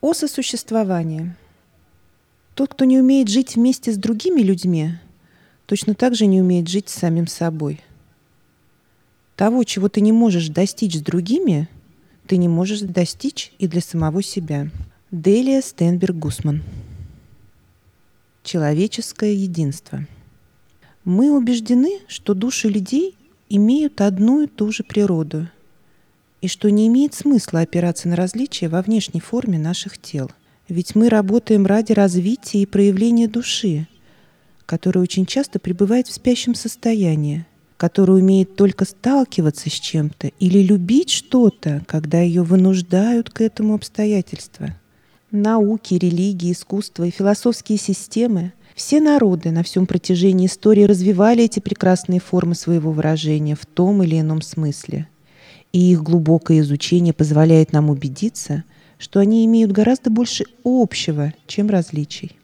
О сосуществовании. Тот, кто не умеет жить вместе с другими людьми, точно так же не умеет жить с самим собой. Того, чего ты не можешь достичь с другими, ты не можешь достичь и для самого себя. Делия Стенберг Гусман. Человеческое единство. Мы убеждены, что души людей имеют одну и ту же природу, и что не имеет смысла опираться на различия во внешней форме наших тел. Ведь мы работаем ради развития и проявления души, которая очень часто пребывает в спящем состоянии, которая умеет только сталкиваться с чем-то или любить что-то, когда ее вынуждают к этому обстоятельства. Науки, религии, искусство и философские системы все народы на всем протяжении истории развивали эти прекрасные формы своего выражения в том или ином смысле. И их глубокое изучение позволяет нам убедиться, что они имеют гораздо больше общего, чем различий.